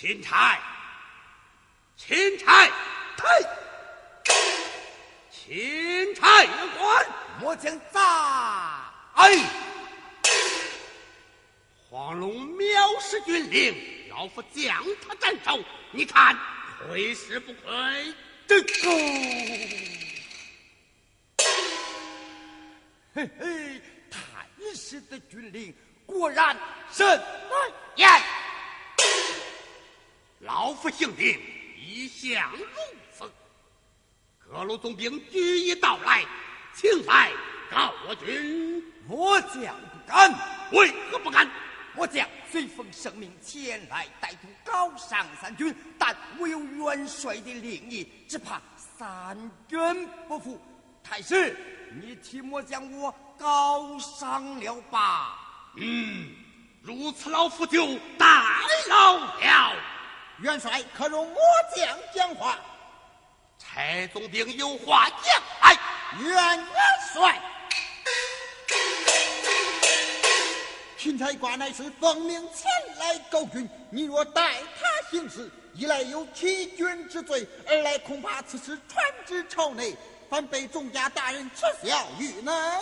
钦差，钦差，太，钦差官，末将在。哎，黄龙藐视军令，老夫将他斩首，你看亏是不亏？这个，嘿嘿，太师的军令果然神严。老夫姓丁一向如此。各路总兵举一到来，请来告我军。末将不敢。为何不敢？末将随奉圣命前来带督高上三军，但我有元帅的令意，只怕三军不服。太师，你替末将我高上了吧？嗯，如此老夫就代劳了。元帅可容末将讲话。柴总兵有话讲。哎，元帅，钦差官乃是奉命前来告军，你若代他行事，一来有欺君之罪，二来恐怕此事传至朝内，反被众家大人耻笑于难。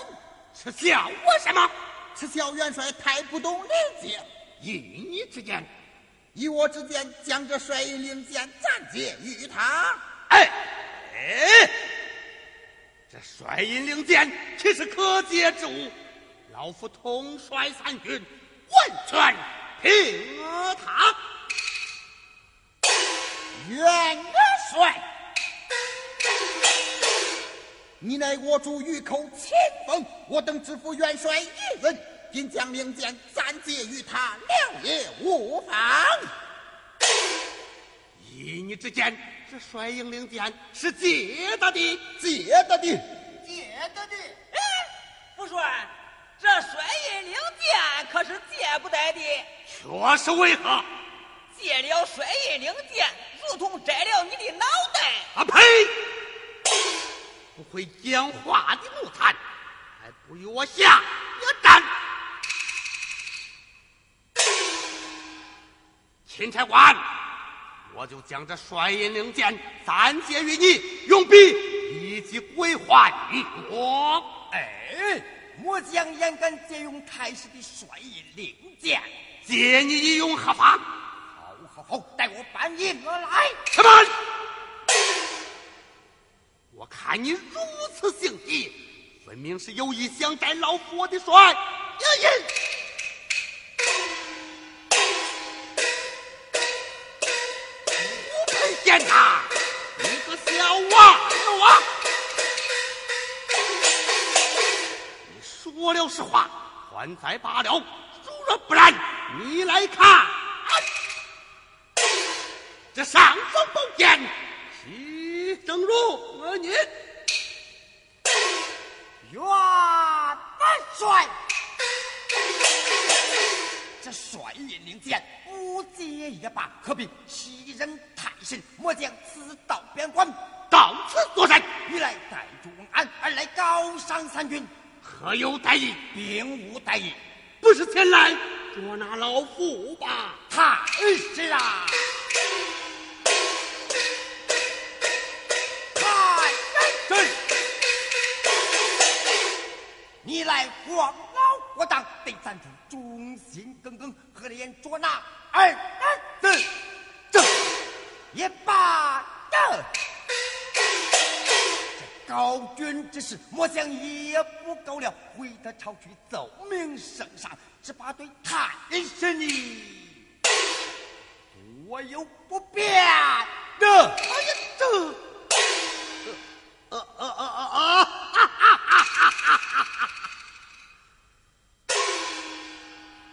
耻笑我什么？耻笑元帅太不懂礼节。依你之见。以我之见，将这帅印令箭暂借于他。哎哎，这帅印令箭岂是可借之物？老夫统帅三军，完全听他。元帅，你乃我主御寇前锋，我等只服元帅一人。今将令箭暂借于他，了也无妨。依你之见，这帅营令箭是借得的，借得的，借得的。哎，副帅，这帅印令箭可是借不得的。确实为何？借了帅印令箭，如同摘了你的脑袋。啊呸！不会讲话的木炭，还不与我下钦差官，我就将这帅印令箭暂借于你，用笔以及归还于我。哎，末将焉敢借用太师的帅印令箭？借你一用何妨？好，好，好，待我搬印而来。开门？我看你如此性急，分明是有意想摘老夫我的帅印。见他，你个小娃娃！你说了实话，还在罢了；如若不然，你来看，这上方宝剑，其正如何念？元帅，这帅印灵剑。不接也罢，何必欺人太甚？末将此到边关，到此作甚？一来带住安，二来高赏三军，何有歹意？并无歹意，不是前来捉拿老夫吧？太是啊！太师，你来黄老我当，得三主忠心耿耿，何脸捉拿？二也罢得。这高君之事，末将也不够了。回得朝去奏明圣上，只怕对太师你我有不便的。哎呀，这，呃呃呃呃呃，哈哈哈哈哈哈！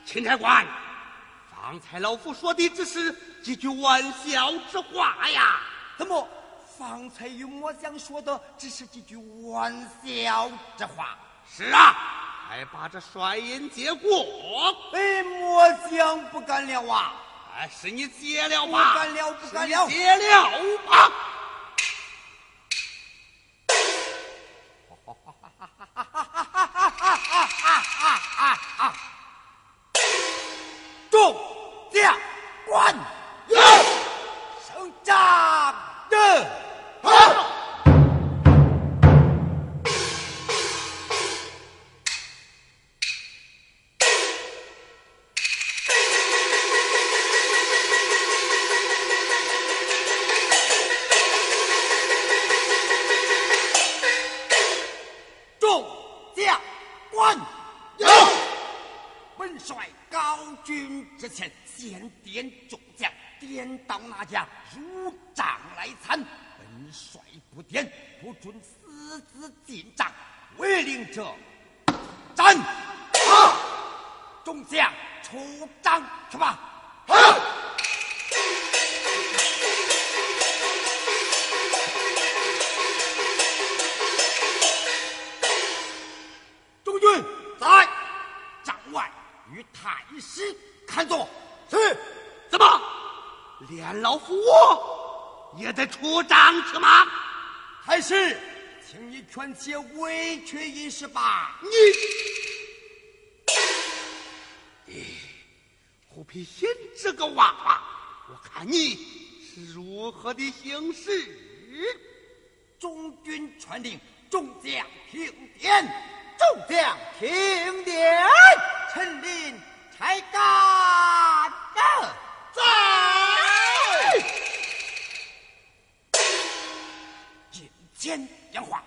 钦差官。刚才老夫说的只是几句玩笑之话呀，怎么方才与末将说的只是几句玩笑之话？是啊，还把这帅印接过？哎，末将不敢了啊！哎，是你接了吧？不敢了，不敢了，接了吧？者，斩！众将出帐去吧。中军在帐外与太师看座。是，怎么连老夫我也得出帐去吗？太师，请你劝且委屈一时吧。你，你，虎皮心这个娃娃，我看你是如何的行事？中军传令，众将听点，众将听点，陈林才干的。在。进前讲话，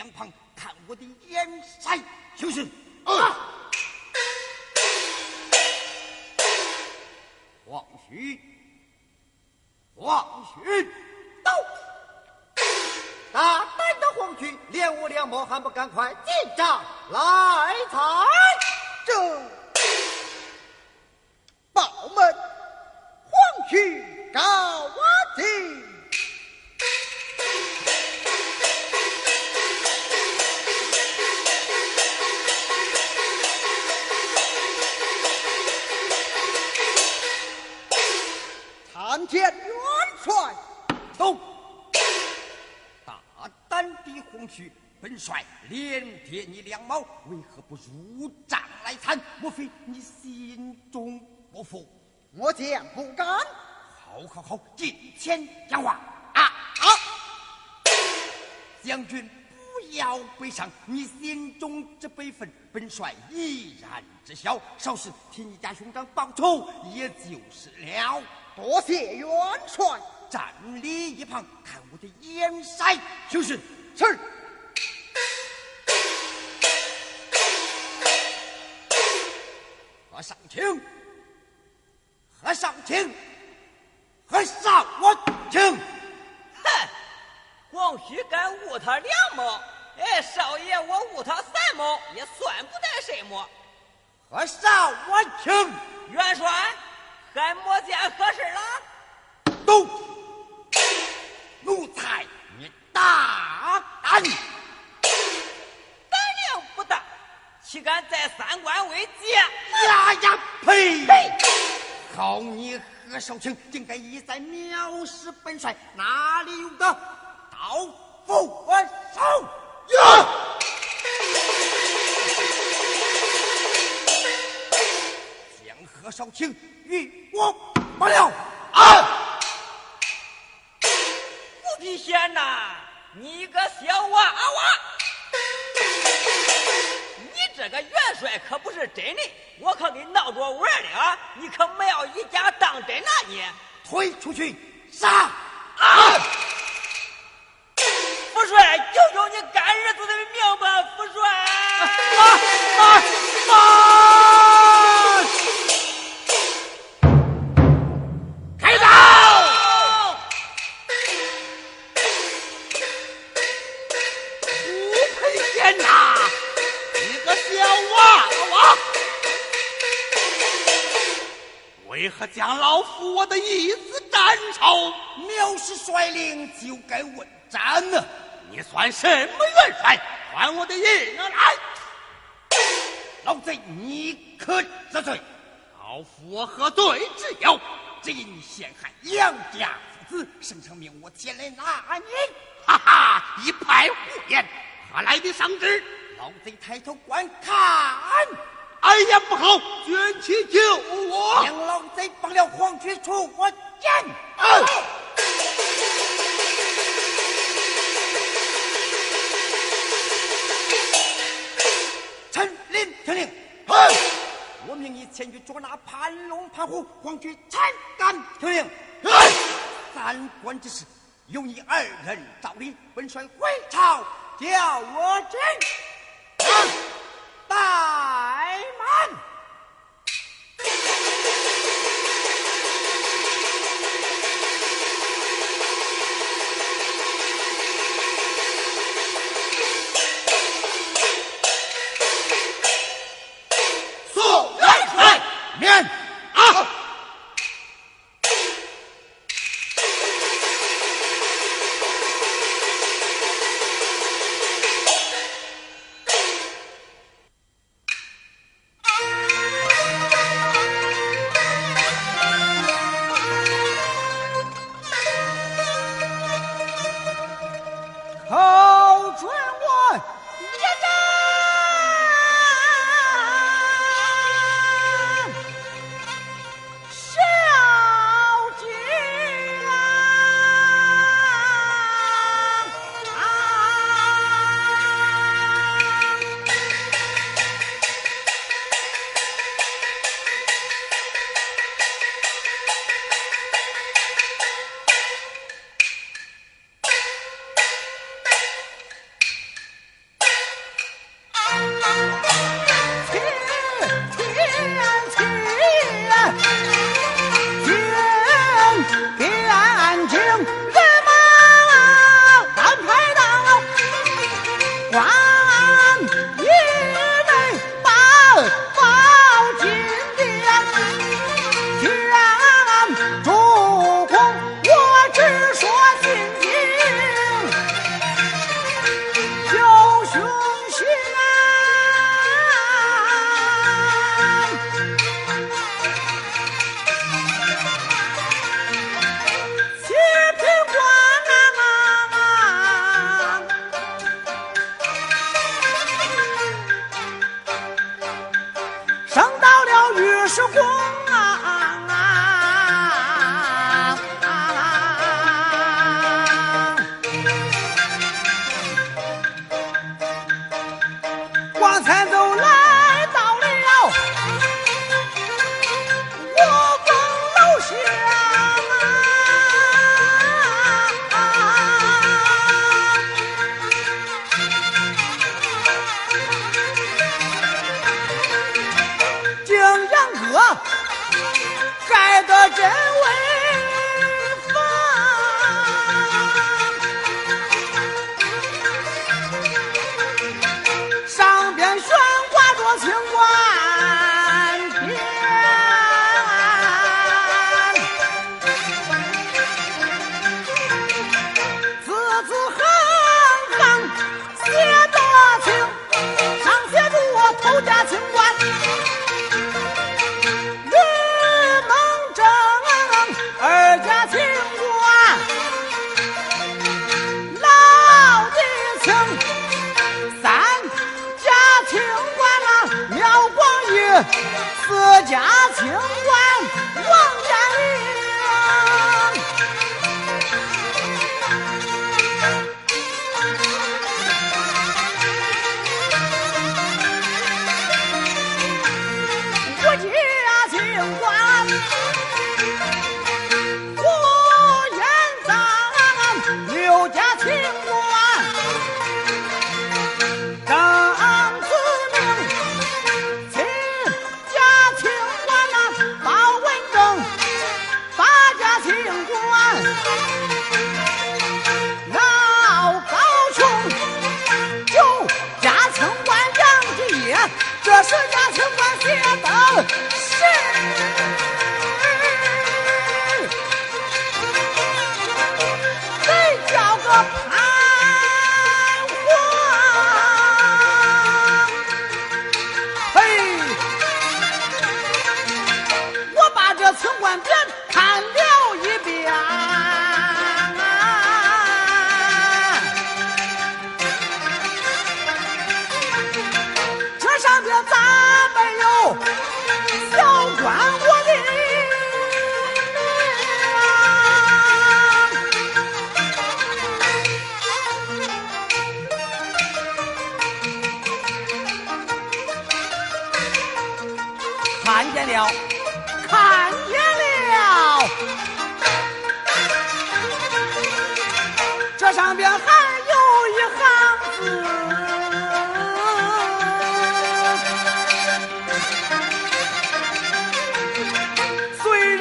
立两旁，看我的眼色行事。啊！黄须，黄须，到！大胆的黄须，连我两毛还不赶快进帐来采？这参见元帅。走！大胆的红须，本帅连跌你两毛，为何不入帐来参？莫非你心中不服？我将不敢。好，好，好，进前讲话。啊啊！将军不要悲伤，你心中之悲愤，本帅已然知晓。少时替你家兄长报仇，也就是了。多谢元帅。站立一旁，看我的眼色就是。是。和尚请，和尚请，和尚我请。哼，黄须敢误他两毛，哎，少爷我误他三毛，也算不得什么。和尚我请。元帅，还没见合适了。都，奴才你大胆！胆量不大，岂敢在三关为界？呀呀呸！呸！好你何少卿，竟敢一再藐视本帅，哪里有的刀斧我手？呀！将何少卿与我罢了。啊！不皮贤呐，你个小娃娃！你这个元帅可不是真的，我可跟闹着玩的啊！你可没要一家当真呐你！推出去杀！为何将老夫我的义子斩首？藐视率领，就该问斩呢。你算什么元帅？还我的银儿来！老贼，你可知罪？老夫我何罪之有？只因你陷害杨家父子，生生命我前来拿你。哈哈，一派胡言！何来的圣旨？老贼抬头观看，哎呀，不好！卷起救我！将老贼放了黄渠出我监。啊！陈林听令，嘿！我命你前去捉拿盘龙、盘虎、黄渠、才干。听令，嘿！三关之事由你二人照理。本帅回朝叫我真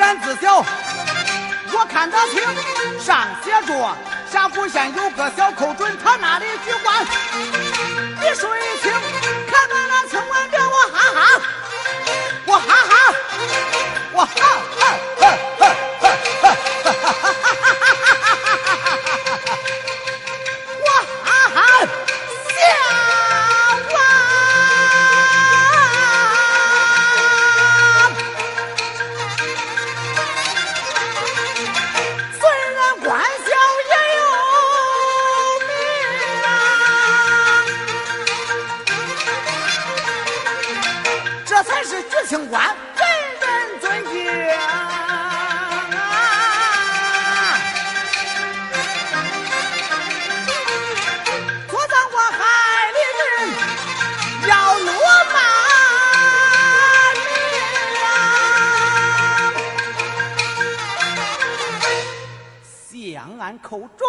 胆子小，我看得清。上写着峡谷县有个小寇准，他那里举官一水清官人人尊敬，坐在我海里人要落马名。相案寇准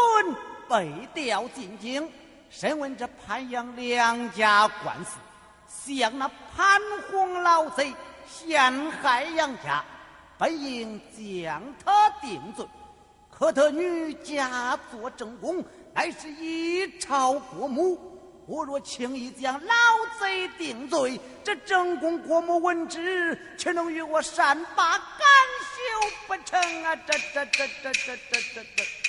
被调进京，审问这潘阳两家官司，向那潘洪老贼。陷害杨家，本应将他定罪。可他女嫁作正宫，乃是一朝国母。我若轻易将老贼定罪，这正宫国母闻之，岂能与我善罢甘休不成啊？这这这这这这这这！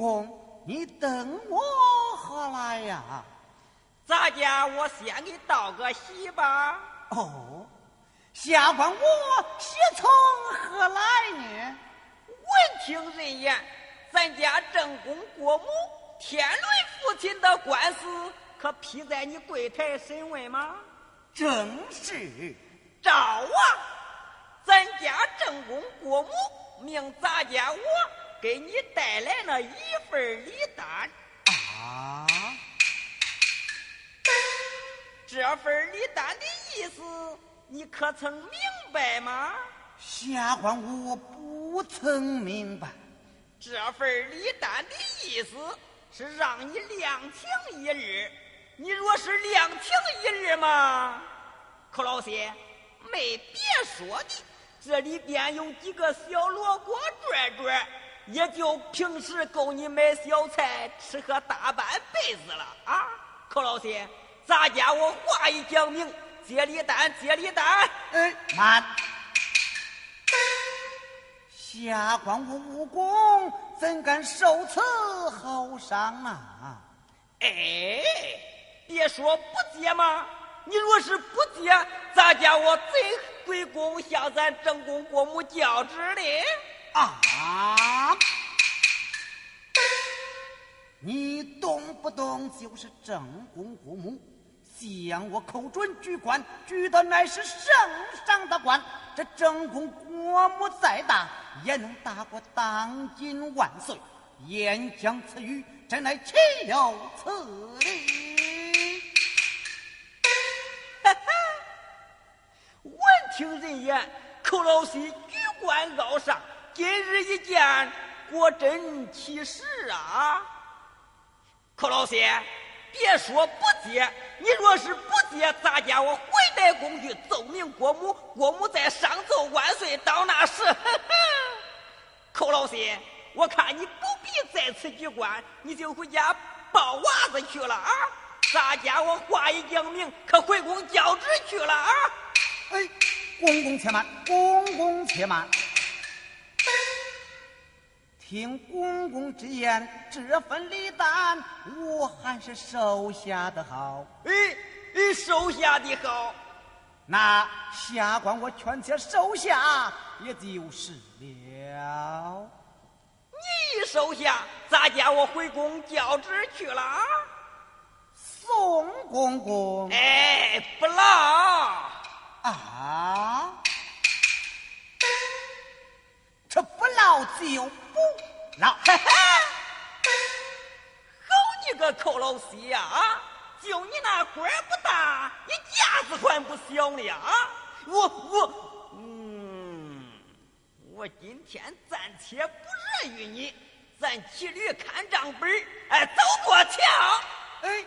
公公，你等我何来呀？咱家我先给道个喜吧。哦，下官我喜从何来呢？闻听人言，咱家正宫国母天伦父亲的官司，可批在你柜台审问吗？正是。赵王，咱家正宫国母命咱家我给你带来了一份礼单。啊，这份礼单的意思，你可曾明白吗？下官我不曾明白。这份礼单的意思是让你两情一日。你若是两情一日嘛，寇老些。没别说的，这里边有几个小罗锅转转，也就平时够你买小菜吃喝大半辈子了啊！寇老三，咱家我话已讲明，接礼单，接礼单。嗯，慢！下官我无功，怎敢受此好伤啊？哎，别说不接嘛。你若是不接，咱家我怎归公向咱正宫国母交旨的啊！你动不动就是正宫国母，向我寇准举官，举的乃是圣上的官。这正宫国母再大，也能大过当今万岁。言讲此语，真乃岂有此理！闻听人言，寇老西举官高尚，今日一见，果真其实啊！寇老西，别说不接，你若是不接，咱家我回带工具奏明国母，国母再上奏万岁。到那时，寇老西，我看你不必在此举官，你就回家抱娃子去了啊！咱家我话一讲明，可回宫交旨去了啊！哎，公公且慢，公公且慢。听公公之言，这份礼单我还是收下的好。哎哎，收下的好。那下官我全且收下，也就是了。你收下，咱家我回宫交旨去了啊。宋公公，哎，不劳。啊！这不劳就不闹，嘿嘿！好你个寇老西呀！啊，就你那官不大，你架子还不小呢啊！我我，嗯，我今天暂且不热于你，咱骑驴看账本哎，走多瞧。哎，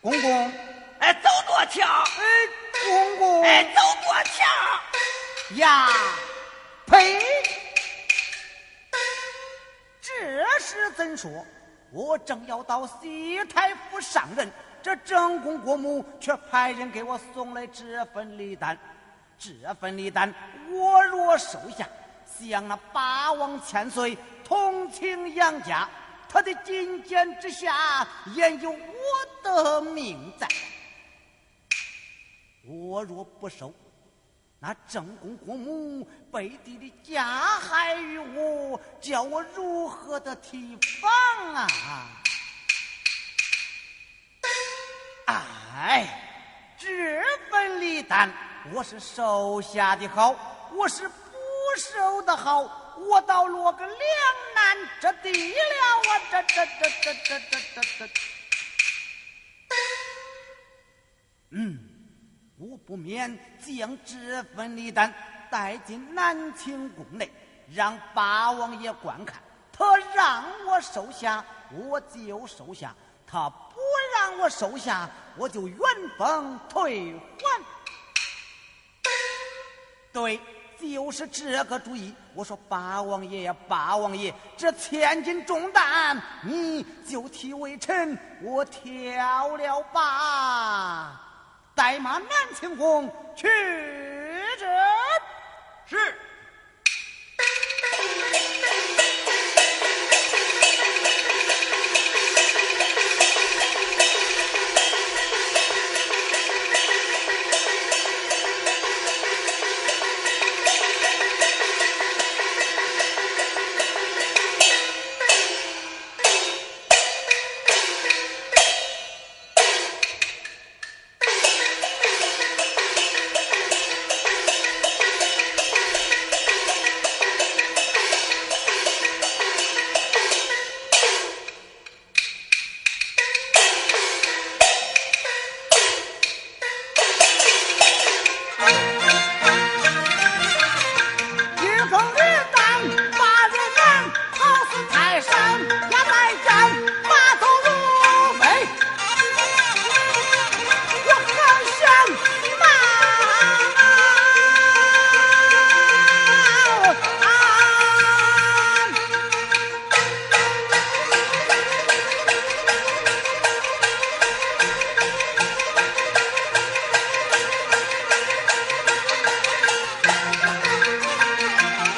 公公，哎，走多瞧。哎，公公，哎，走多瞧。呀，呸！这是怎说？我正要到西太府上任，这正宫国母却派人给我送来这份礼单。这份礼单，我若收下，向那八王千岁同情杨家，他的金剑之下也有我的命在。我若不收，那正宫国母背地里加害于我，叫我如何的提防啊？哎，这份礼单。我是收下的好，我是不收的好，我倒落个两难之地了啊！这这这这这这这这，不免将这份礼单带进南清宫内，让八王爷观看。他让我收下，我就收下；他不让我收下，我就原封退还。对，就是这个主意。我说八王爷呀，八王爷，这千斤重担，你就替微臣我挑了吧。带马南清宫去。是。